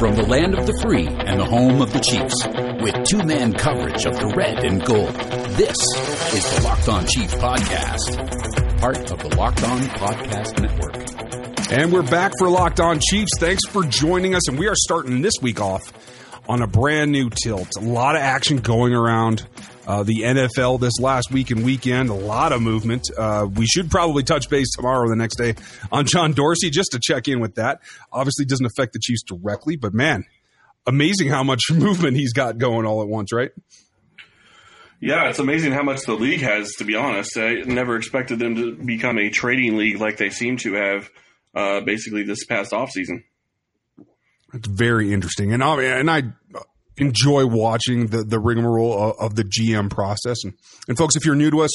From the land of the free and the home of the Chiefs, with two man coverage of the red and gold, this is the Locked On Chiefs podcast, part of the Locked On Podcast Network. And we're back for Locked On Chiefs. Thanks for joining us. And we are starting this week off on a brand new tilt. A lot of action going around uh, the NFL this last week and weekend. A lot of movement. Uh, we should probably touch base tomorrow or the next day on John Dorsey just to check in with that. Obviously, doesn't affect the Chiefs directly, but man, amazing how much movement he's got going all at once, right? Yeah, it's amazing how much the league has, to be honest. I never expected them to become a trading league like they seem to have uh, basically this past offseason. It's very interesting, and I and I enjoy watching the the rigmarole of, of the GM process. And, and folks, if you're new to us,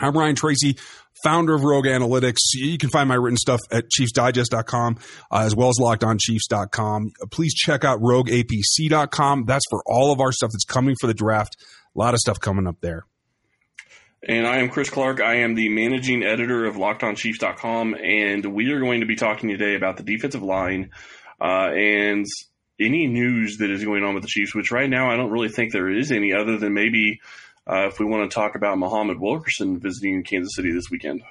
I'm Ryan Tracy, founder of Rogue Analytics. You can find my written stuff at chiefsdigest.com uh, as well as lockedonchiefs.com. Please check out rogueapc.com. That's for all of our stuff that's coming for the draft. A lot of stuff coming up there. And I am Chris Clark. I am the managing editor of lockedonchiefs.com. And we are going to be talking today about the defensive line uh, and any news that is going on with the Chiefs, which right now I don't really think there is any other than maybe uh, if we want to talk about Muhammad Wilkerson visiting Kansas City this weekend.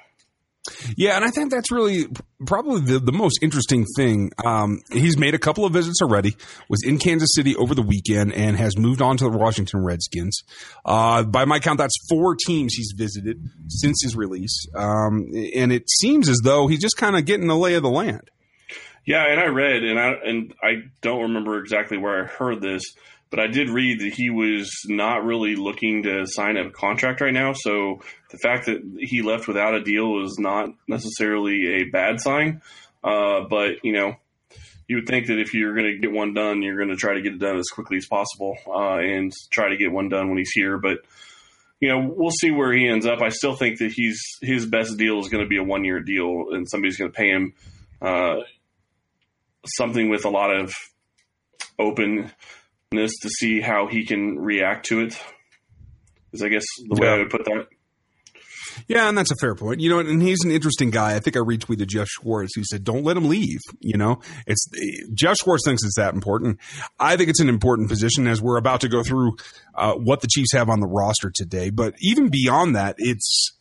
Yeah, and I think that's really probably the, the most interesting thing. Um, he's made a couple of visits already, was in Kansas City over the weekend, and has moved on to the Washington Redskins. Uh, by my count, that's four teams he's visited since his release. Um, and it seems as though he's just kind of getting the lay of the land. Yeah, and I read, and I and I don't remember exactly where I heard this, but I did read that he was not really looking to sign a contract right now. So the fact that he left without a deal is not necessarily a bad sign. Uh, but you know, you would think that if you're going to get one done, you're going to try to get it done as quickly as possible uh, and try to get one done when he's here. But you know, we'll see where he ends up. I still think that he's his best deal is going to be a one year deal, and somebody's going to pay him. Uh, something with a lot of openness to see how he can react to it. Is I guess the way I would put that. Yeah, and that's a fair point. You know, and he's an interesting guy. I think I retweeted Jeff Schwartz who said, "Don't let him leave." You know, it's Jeff Schwartz thinks it's that important. I think it's an important position as we're about to go through uh, what the Chiefs have on the roster today. But even beyond that, it's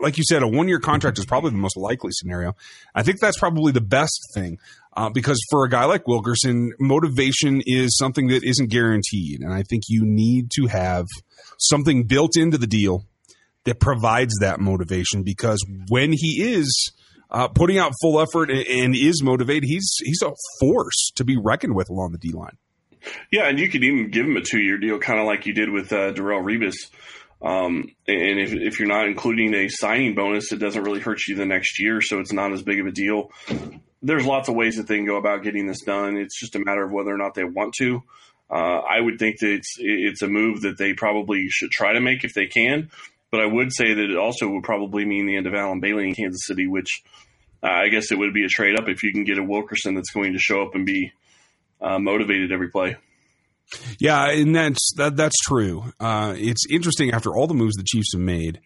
like you said, a one year contract is probably the most likely scenario. I think that's probably the best thing uh, because for a guy like Wilkerson, motivation is something that isn't guaranteed. And I think you need to have something built into the deal that provides that motivation because when he is uh, putting out full effort and, and is motivated, he's he's a force to be reckoned with along the D line. Yeah, and you could even give him a two year deal, kind of like you did with uh, Darrelle Revis. Um, and if, if you're not including a signing bonus, it doesn't really hurt you the next year, so it's not as big of a deal. There's lots of ways that they can go about getting this done. It's just a matter of whether or not they want to. Uh, I would think that it's it's a move that they probably should try to make if they can. But I would say that it also would probably mean the end of Allen Bailey in Kansas City, which uh, I guess it would be a trade up if you can get a Wilkerson that's going to show up and be uh, motivated every play. Yeah, and that's that, that's true. Uh, it's interesting after all the moves the Chiefs have made.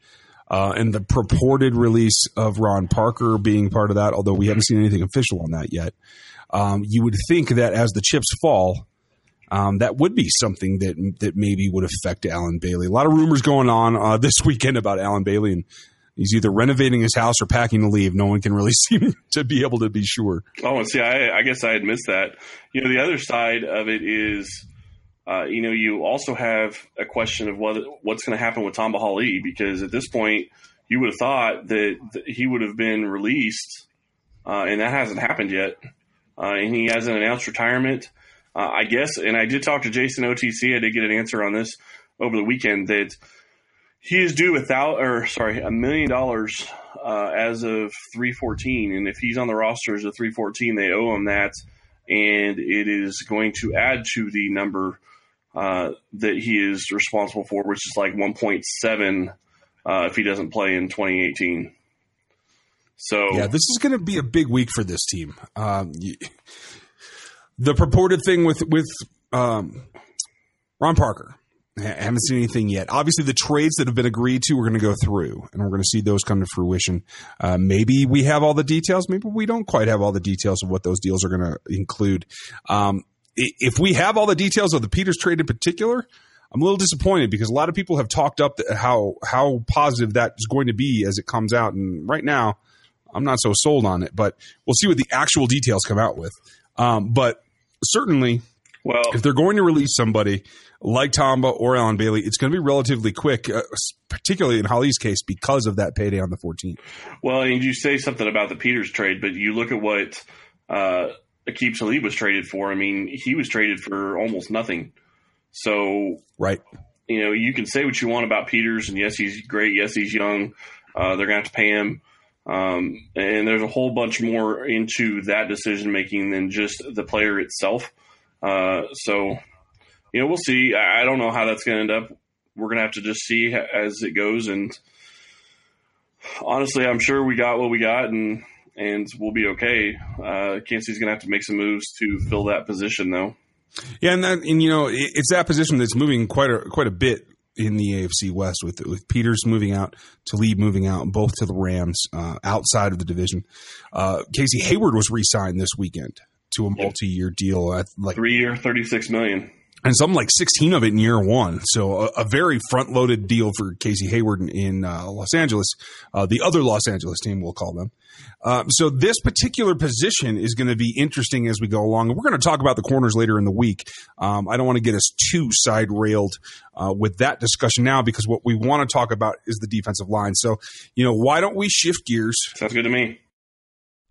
Uh, and the purported release of Ron Parker being part of that, although we haven't seen anything official on that yet. Um, you would think that as the chips fall, um, that would be something that that maybe would affect Allen Bailey. A lot of rumors going on uh, this weekend about Allen Bailey, and he's either renovating his house or packing to leave. No one can really seem to be able to be sure. Oh, see, I, I guess I had missed that. You know, the other side of it is uh, you know, you also have a question of what what's going to happen with Tamba Hali because at this point, you would have thought that, he would have been released, uh, and that hasn't happened yet. Uh, and he hasn't announced retirement. Uh, I guess, and I did talk to Jason OTC. I did get an answer on this over the weekend that he is due without, or sorry, a million dollars uh, as of three fourteen, and if he's on the roster as three fourteen, they owe him that and it is going to add to the number uh, that he is responsible for, which is like 1.7 uh, if he doesn't play in 2018. So yeah, this is going to be a big week for this team. Um, the purported thing with with um, Ron Parker. I haven't seen anything yet. Obviously, the trades that have been agreed to, we're going to go through, and we're going to see those come to fruition. Uh, maybe we have all the details. Maybe we don't quite have all the details of what those deals are going to include. Um, if we have all the details of the Peters trade in particular, I'm a little disappointed because a lot of people have talked up how how positive that is going to be as it comes out, and right now, I'm not so sold on it. But we'll see what the actual details come out with. Um, but certainly, well, if they're going to release somebody like Tamba or Allen Bailey, it's going to be relatively quick, uh, particularly in Hali's case because of that payday on the 14th. Well, and you say something about the Peters trade, but you look at what uh, Aqib Talib was traded for. I mean, he was traded for almost nothing. So, right, you know, you can say what you want about Peters, and yes, he's great. Yes, he's young. Uh, they're going to have to pay him. Um, and there's a whole bunch more into that decision making than just the player itself. Uh, so, you know, we'll see. I don't know how that's going to end up. We're going to have to just see as it goes. And honestly, I'm sure we got what we got, and and we'll be okay. Uh, Kansas City's going to have to make some moves to fill that position, though. Yeah, and that, and you know, it's that position that's moving quite a quite a bit in the AFC West with with Peters moving out, to Talib moving out, both to the Rams uh, outside of the division. Uh, Casey Hayward was re-signed this weekend to a multi-year deal at like three year, thirty six million and something like 16 of it in year one. So a, a very front loaded deal for Casey Hayward in, in uh, Los Angeles, uh, the other Los Angeles team, we'll call them. Uh, so this particular position is going to be interesting as we go along. And we're going to talk about the corners later in the week. Um, I don't want to get us too side railed uh, with that discussion now because what we want to talk about is the defensive line. So, you know, why don't we shift gears? Sounds good to me.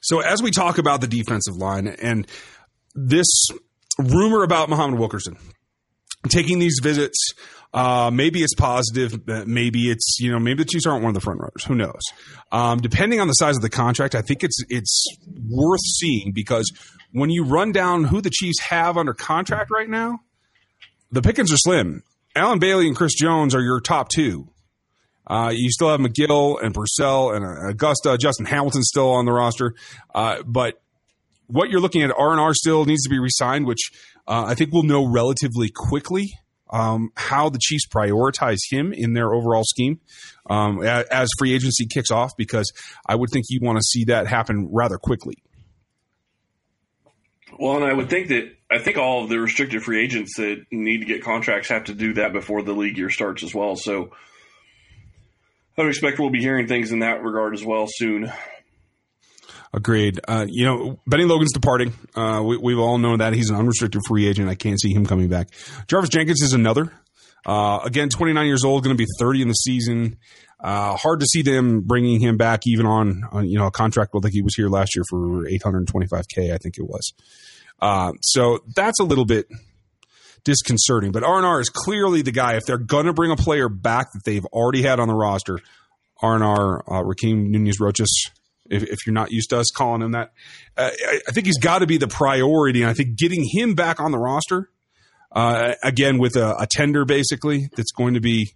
So as we talk about the defensive line and this rumor about Muhammad Wilkerson taking these visits, uh, maybe it's positive, maybe it's you know maybe the Chiefs aren't one of the front runners. Who knows? Um, depending on the size of the contract, I think it's it's worth seeing because when you run down who the Chiefs have under contract right now, the pickings are slim. Allen Bailey and Chris Jones are your top two. Uh, you still have McGill and Purcell and uh, Augusta. Justin Hamilton still on the roster. Uh, but what you're looking at, R&R still needs to be re-signed, which uh, I think we'll know relatively quickly um, how the Chiefs prioritize him in their overall scheme um, as free agency kicks off, because I would think you want to see that happen rather quickly. Well, and I would think that I think all of the restricted free agents that need to get contracts have to do that before the league year starts as well. So I expect we'll be hearing things in that regard as well soon. Agreed. Uh, you know, Bennie Logan's departing. Uh, we, have all known that he's an unrestricted free agent. I can't see him coming back. Jarvis Jenkins is another. Uh, again, 29 years old, going to be 30 in the season. Uh, hard to see them bringing him back even on, on, you know a contract like he was here last year for 825k, I think it was. Uh, so that's a little bit disconcerting. But R&R is clearly the guy. If they're going to bring a player back that they've already had on the roster, R&R, uh, Rakeem Nunez-Roches, if, if, you're not used to us calling him that, uh, I, I, think he's got to be the priority. And I think getting him back on the roster, uh, again, with a, a, tender basically that's going to be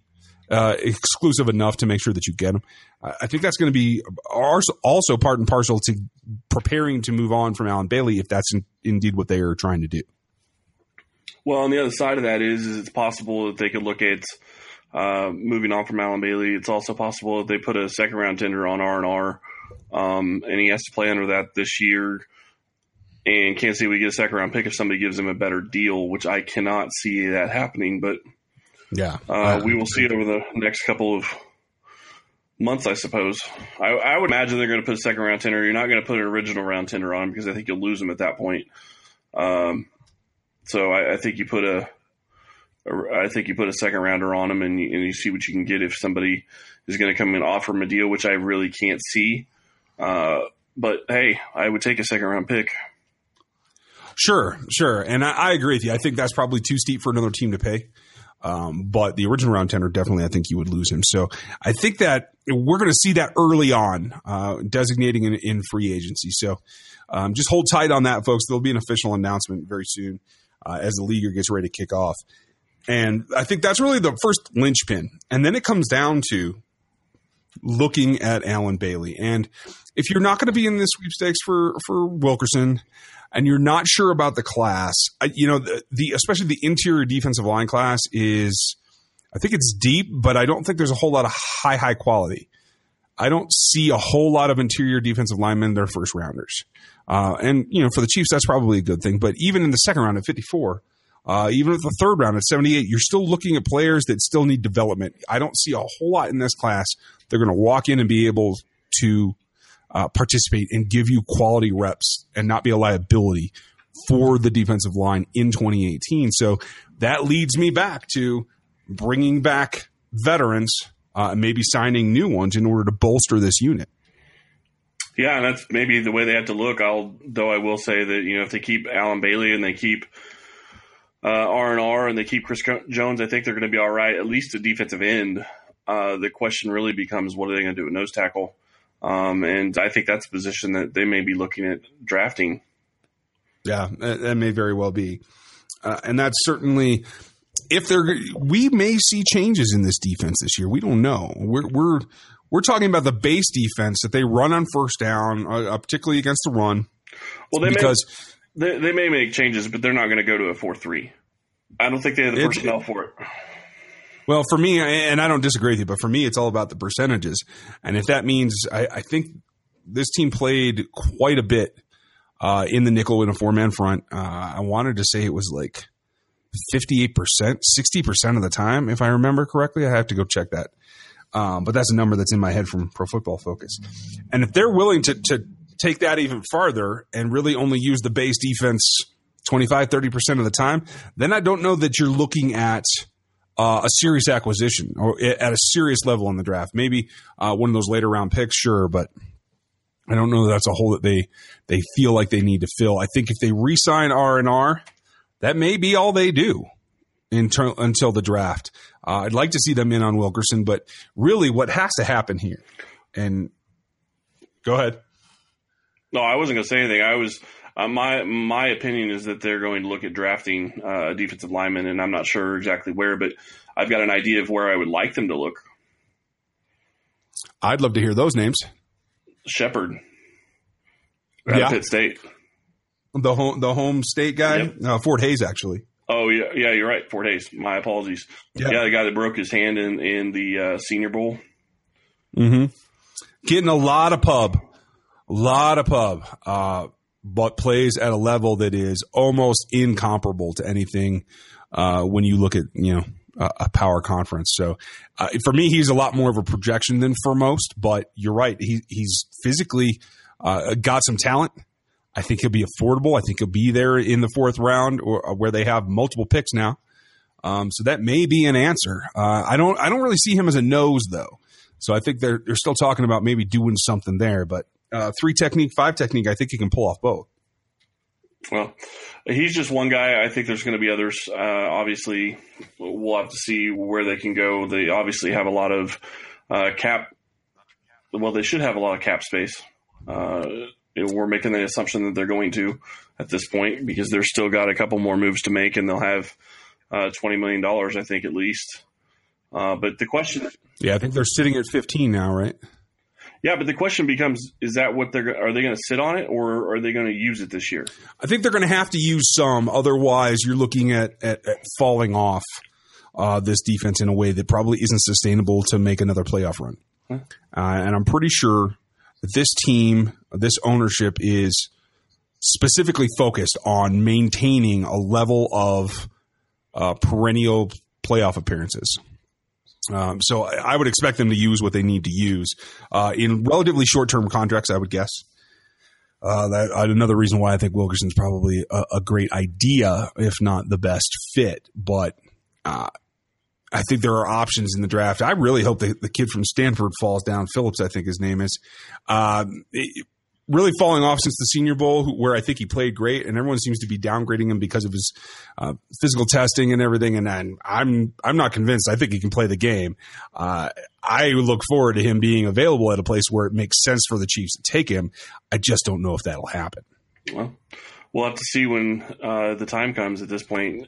uh, exclusive enough to make sure that you get him. I think that's going to be also part and parcel to preparing to move on from Allen Bailey if that's in, indeed what they are trying to do. Well, on the other side of that is, is it's possible that they could look at uh, moving on from Allen Bailey. It's also possible that they put a second round tender on R and R, um, and he has to play under that this year. And can't see we get a second round pick if somebody gives him a better deal, which I cannot see that happening. But yeah, uh, we will see it over the next couple of months, I suppose. I, I would imagine they're going to put a second round tender. You're not going to put an original round tender on because I think you'll lose them at that point. Um, so I, I think you put a, a, I think you put a second rounder on him, and you, and you see what you can get if somebody is going to come and offer him a deal, which I really can't see. Uh, but hey, I would take a second round pick. Sure, sure, and I, I, agree with you. I think that's probably too steep for another team to pay. Um, but the original round tender, definitely, I think you would lose him. So I think that we're going to see that early on, uh, designating in, in, free agency. So um, just hold tight on that, folks. There'll be an official announcement very soon uh, as the league gets ready to kick off. And I think that's really the first linchpin. And then it comes down to looking at Allen Bailey. And if you're not going to be in the sweepstakes for for Wilkerson, and you're not sure about the class, you know the, the especially the interior defensive line class is, I think it's deep, but I don't think there's a whole lot of high high quality. I don't see a whole lot of interior defensive linemen. They're first rounders, uh, and you know for the Chiefs that's probably a good thing. But even in the second round at 54, uh, even at the third round at 78, you're still looking at players that still need development. I don't see a whole lot in this class. They're going to walk in and be able to uh, participate and give you quality reps and not be a liability for the defensive line in 2018. So that leads me back to bringing back veterans, uh, maybe signing new ones in order to bolster this unit. Yeah, and that's maybe the way they have to look. I'll though I will say that you know if they keep Allen Bailey and they keep uh, R and R and they keep Chris Jones, I think they're going to be all right. At least a defensive end. Uh, the question really becomes what are they going to do with nose tackle? Um, and I think that's a position that they may be looking at drafting. Yeah, that may very well be. Uh, and that's certainly if they're we may see changes in this defense this year. We don't know. We're we're we're talking about the base defense that they run on first down, uh, particularly against the run. Well, they because may, they, they may make changes, but they're not going to go to a four three. I don't think they have the personnel for it. Well, for me, and I don't disagree with you, but for me, it's all about the percentages. And if that means, I, I think this team played quite a bit uh, in the nickel in a four man front. Uh, I wanted to say it was like 58%, 60% of the time, if I remember correctly. I have to go check that. Um, but that's a number that's in my head from Pro Football Focus. And if they're willing to, to take that even farther and really only use the base defense 25, 30% of the time, then I don't know that you're looking at uh, a serious acquisition or at a serious level in the draft. Maybe uh, one of those later round picks, sure, but I don't know that that's a hole that they they feel like they need to fill. I think if they re-sign R and R, that may be all they do until the draft. Uh, I'd like to see them in on Wilkerson, but really, what has to happen here? And go ahead. No, I wasn't going to say anything. I was uh, my my opinion is that they're going to look at drafting uh, a defensive lineman, and I'm not sure exactly where, but I've got an idea of where I would like them to look. I'd love to hear those names. Shepherd, yeah. Pitt State, the home the home state guy, yep. uh, Fort Hays actually. Oh yeah, yeah, you're right. Fort Hays. My apologies. Yep. Yeah, the guy that broke his hand in in the uh, Senior Bowl. Mm-hmm. Getting a lot of pub, a lot of pub. Uh, but plays at a level that is almost incomparable to anything uh, when you look at you know a, a power conference. So uh, for me, he's a lot more of a projection than for most. But you're right; he, he's physically uh, got some talent. I think he'll be affordable. I think he'll be there in the fourth round, or, where they have multiple picks now. Um, so that may be an answer. Uh, I don't. I don't really see him as a nose though. So I think they're they're still talking about maybe doing something there. But uh, three technique, five technique, I think he can pull off both. Well, he's just one guy. I think there's going to be others. Uh, obviously, we'll have to see where they can go. They obviously have a lot of uh, cap. Well, they should have a lot of cap space. We're making the assumption that they're going to at this point because they're still got a couple more moves to make, and they'll have uh, twenty million dollars, I think, at least. Uh, but the question, yeah, I think they're sitting at fifteen now, right? Yeah, but the question becomes: Is that what they're? Are they going to sit on it, or are they going to use it this year? I think they're going to have to use some. Otherwise, you're looking at at, at falling off uh, this defense in a way that probably isn't sustainable to make another playoff run. Huh? Uh, and I'm pretty sure this team, this ownership, is specifically focused on maintaining a level of uh, perennial playoff appearances. Um, so I would expect them to use what they need to use uh, in relatively short term contracts. I would guess. Uh, that uh, another reason why I think Wilkerson's probably a, a, great idea, if not the best fit. But uh, I think there are options in the draft. I really hope the, the kid from Stanford falls down. Phillips, I think his name is. Um, it, really falling off since the Senior Bowl, where I think he played great, and everyone seems to be downgrading him because of his uh, physical testing and everything. And I'm I'm I'm not convinced. I think he can play the game. Uh, I look forward to him being available at a place where it makes sense for the Chiefs to take him. I just don't know if that'll happen. Well, we'll have to see when uh, the time comes. At this point.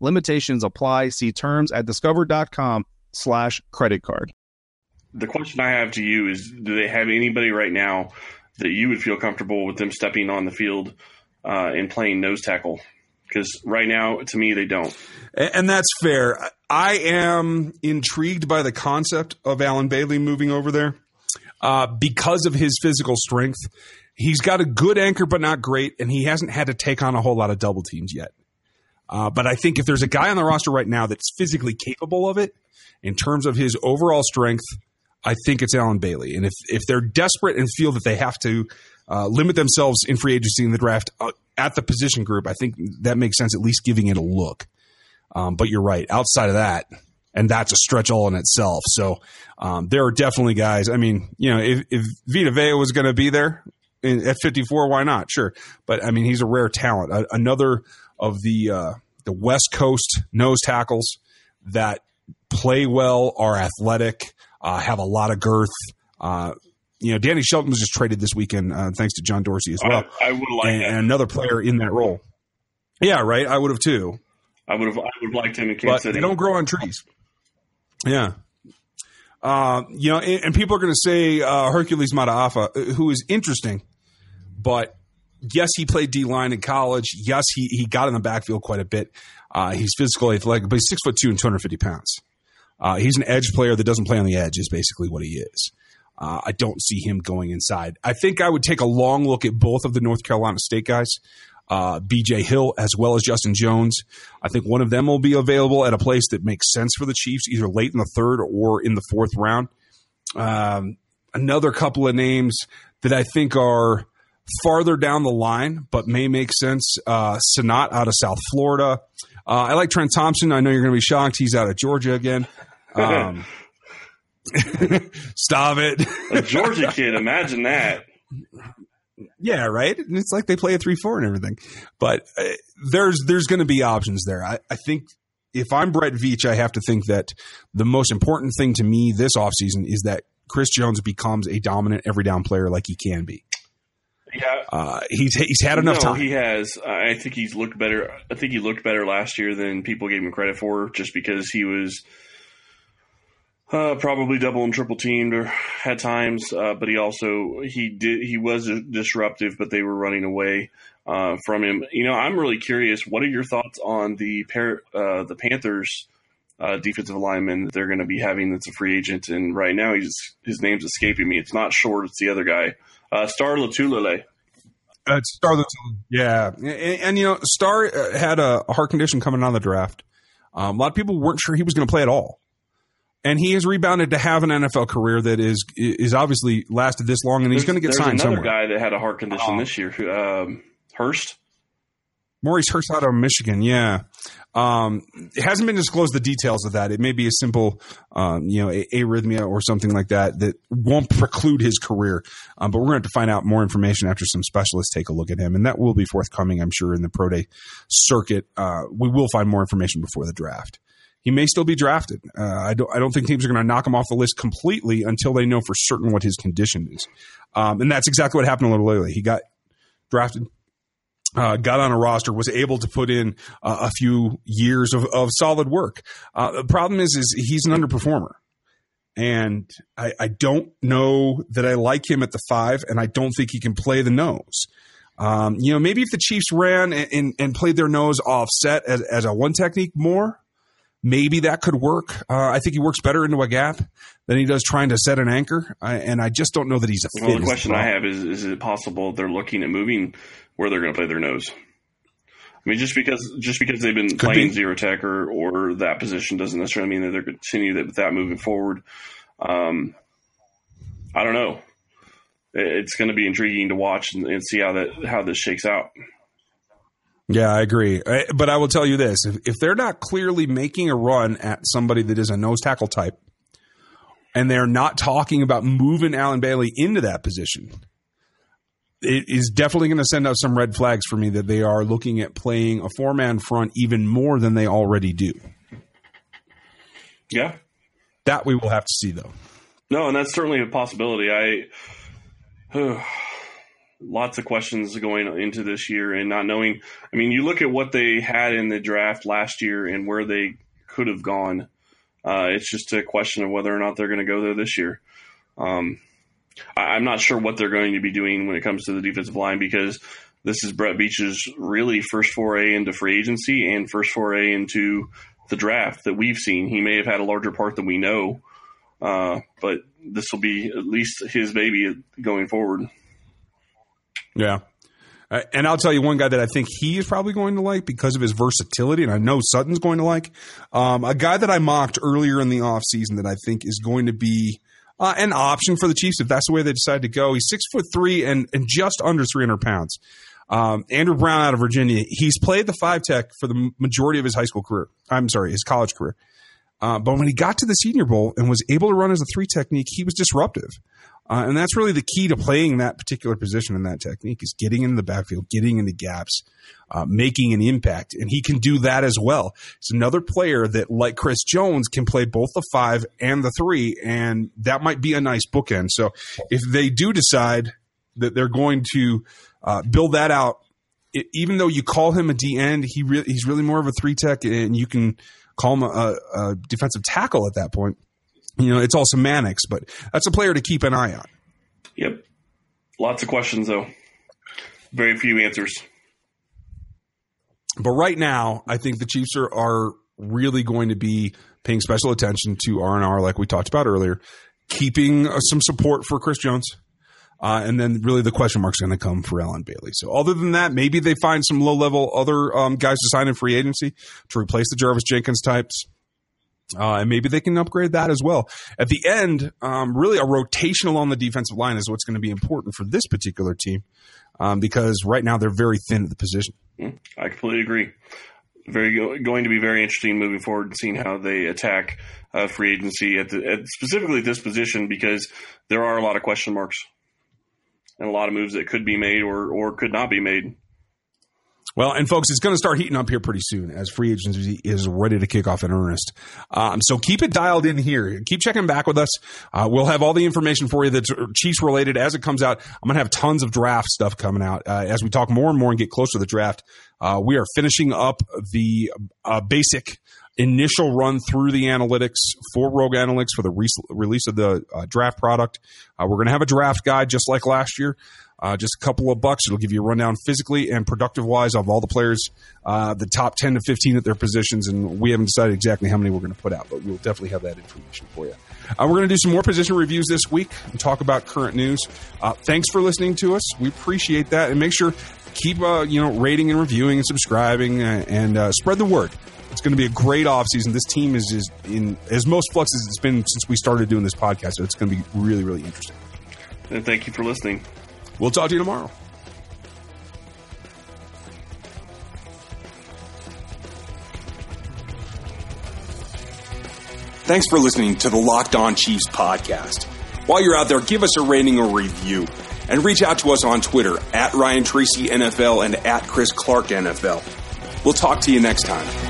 Limitations apply. See terms at discover.com slash credit card. The question I have to you is do they have anybody right now that you would feel comfortable with them stepping on the field uh, and playing nose tackle? Because right now, to me, they don't. And that's fair. I am intrigued by the concept of Allen Bailey moving over there uh, because of his physical strength. He's got a good anchor, but not great, and he hasn't had to take on a whole lot of double teams yet. Uh, but I think if there's a guy on the roster right now that's physically capable of it, in terms of his overall strength, I think it's Allen Bailey. And if if they're desperate and feel that they have to uh, limit themselves in free agency in the draft uh, at the position group, I think that makes sense. At least giving it a look. Um, but you're right. Outside of that, and that's a stretch all in itself. So um, there are definitely guys. I mean, you know, if, if Vita Vea was going to be there at 54, why not? Sure, but I mean, he's a rare talent. A, another of the uh, the West Coast nose tackles that play well, are athletic uh, have a lot of girth. Uh, you know, Danny Shelton was just traded this weekend, uh, thanks to John Dorsey as well. I, I would like and, and, another player in that role. Yeah, right. I would have too. I would have. I would have liked him in Kansas but City. They don't grow on trees. Yeah. Uh, you know, and, and, people are going to say uh, Hercules Mataafa, uh, who is interesting, but yes, he played D line in college. Yes, he he got in the backfield quite a bit. Uh, he's physical, athletic, but he's six foot two and two hundred fifty pounds. Uh, he's an edge player that doesn't play on the edge, is basically what he is. Uh, I don't see him going inside. I think I would take a long look at both of the North Carolina State guys, uh, BJ Hill as well as Justin Jones. I think one of them will be available at a place that makes sense for the Chiefs, either late in the third or in the fourth round. Um, another couple of names that I think are farther down the line, but may make sense. Uh, out of South Florida. Uh, I like Trent Thompson. I know you're going to be shocked. He's out of Georgia again. Um, stop it. A Georgia kid, imagine that. Yeah, right. It's like they play a three four and everything, but uh, there's there's going to be options there. I, I think if I'm Brett Veach, I have to think that the most important thing to me this offseason is that Chris Jones becomes a dominant every down player like he can be. Yeah, uh, he's he's had enough no, time. He has. I think he's looked better. I think he looked better last year than people gave him credit for, just because he was uh, probably double and triple teamed or at times, uh, but he also he did he was disruptive, but they were running away uh, from him. You know, I'm really curious. What are your thoughts on the pair, uh, the Panthers uh, defensive lineman that they're going to be having that's a free agent? And right now, he's his name's escaping me. It's not Short; it's the other guy, uh, Star Lotulelei. Uh, Star Lotulelei, yeah, and, and, you know, Star had a heart condition coming on the draft. Um, a lot of people weren't sure he was going to play at all and he has rebounded to have an NFL career that is is obviously lasted this long, and he's going to get signed another somewhere. guy that had a heart condition this year, um, Hurst. Maurice Hurst out of Michigan, yeah. Um, it hasn't been disclosed the details of that. It may be a simple, um, you know, arrhythmia or something like that that won't preclude his career. Um, but we're going to have to find out more information after some specialists take a look at him, and that will be forthcoming, I'm sure, in the pro day circuit. Uh, we will find more information before the draft he may still be drafted. Uh, I don't. I don't think teams are going to knock him off the list completely until they know for certain what his condition is. Um, and that's exactly what happened a little early. He got drafted, uh, got on a roster, was able to put in uh, a few years of, of solid work. Uh, the problem is, is he's an underperformer. And I, I don't know that I like him at the five, and I don't think he can play the nose. Um, you know, maybe if the Chiefs ran and, and, and played their nose offset as, as a one technique more, maybe that could work. Uh, I think he works better into a gap than he does trying to set an anchor. I, and I just don't know that he's a fit. Well, the question I have is: Is it possible they're looking at moving where they're going to play their nose? I mean, just because just because they've been Could playing be. zero attacker or, that position doesn't necessarily mean that they're going to continue that with that moving forward. Um, I don't know. It's going to be intriguing to watch and, and see how that how this shakes out. Yeah, I agree. But I will tell you this: if, if they're not clearly making a run at somebody that is a nose tackle type, and they're not talking about moving Allen Bailey into that position, it is definitely going to send out some red flags for me that they are looking at playing a four man front even more than they already do. Yeah. That we will have to see, though. No, and that's certainly a possibility. I. Uh, lots of questions going into this year and not knowing. I mean, you look at what they had in the draft last year and where they could have gone. Uh, it's just a question of whether or not they're going to go there this year. Um, I, am not sure what they're going to be doing when it comes to the defensive line because this is Brett Veach's really first foray into free agency and first foray into the draft that we've seen. He may have had a larger part than we know, uh, but this will be at least his baby going forward. Yeah. Uh, and I'll tell you one guy that I think he is probably going to like because of his versatility, and I know Sutton's going to like. Um, a guy that I mocked earlier in the offseason that I think is going to be uh, an option for the Chiefs if that's the way they decide to go. He's six foot three and, and just under 300 pounds. Um, Andrew Brown out of Virginia. He's played the five tech for the majority of his high school career. I'm sorry, his college career. Uh, but when he got to the Senior Bowl and was able to run as a three technique, he was disruptive. Uh, and that's really the key to playing that particular position in that technique is getting in the backfield, getting in the gaps, uh, making an impact. And he can do that as well. It's another player that, like Chris Jones, can play both the five and the three. And that might be a nice bookend. So if they do decide that they're going to uh, build that out, it, even though you call him a D end, he re- he's really more of a three tech, and you can call him a, a defensive tackle at that point you know, it's all semantics, but that's a player to keep an eye on. Yep. Lots of questions, though. Very few answers. But right now, I think the Chiefs are, are really going to be paying special attention to R and R, like we talked about earlier, keeping uh, some support for Chris Jones, uh, and then really the question mark's going to come for Allen Bailey. So other than that, maybe they find some low level other um, guys to sign in free agency to replace the Jarvis Jenkins types. Uh, and maybe they can upgrade that as well. At the end, um, really a rotational on the defensive line is what's going to be important for this particular team um, because right now they're very thin at the position. Mm, I completely agree. Very going to be very interesting moving forward and seeing how they attack uh, free agency at, the, at specifically this position because there are a lot of question marks and a lot of moves that could be made or or could not be made. Well, and folks, it's going to start heating up here pretty soon as free agency is ready to kick off in earnest. Um, so keep it dialed in here. Keep checking back with us. Uh, we'll have all the information for you that's Chiefs related as it comes out. I'm going to have tons of draft stuff coming out uh, as we talk more and more and get closer to the draft. Uh, we are finishing up the uh, basic initial run through the analytics for Rogue Analytics for the re- release of the uh, draft product. Uh, we're going to have a draft guide just like last year. Uh, just a couple of bucks. It'll give you a rundown physically and productive wise of all the players, uh, the top 10 to 15 at their positions. And we haven't decided exactly how many we're going to put out, but we'll definitely have that information for you. Uh, we're going to do some more position reviews this week and talk about current news. Uh, thanks for listening to us. We appreciate that. And make sure keep uh, you know rating and reviewing and subscribing uh, and spread the word. It's going to be a great offseason. This team is, in as most flux as it's been since we started doing this podcast. So it's going to be really, really interesting. And thank you for listening. We'll talk to you tomorrow. Thanks for listening to the Locked On Chiefs podcast. While you're out there, give us a rating or review and reach out to us on Twitter at Ryan Tracy NFL and at Chris Clark NFL. We'll talk to you next time.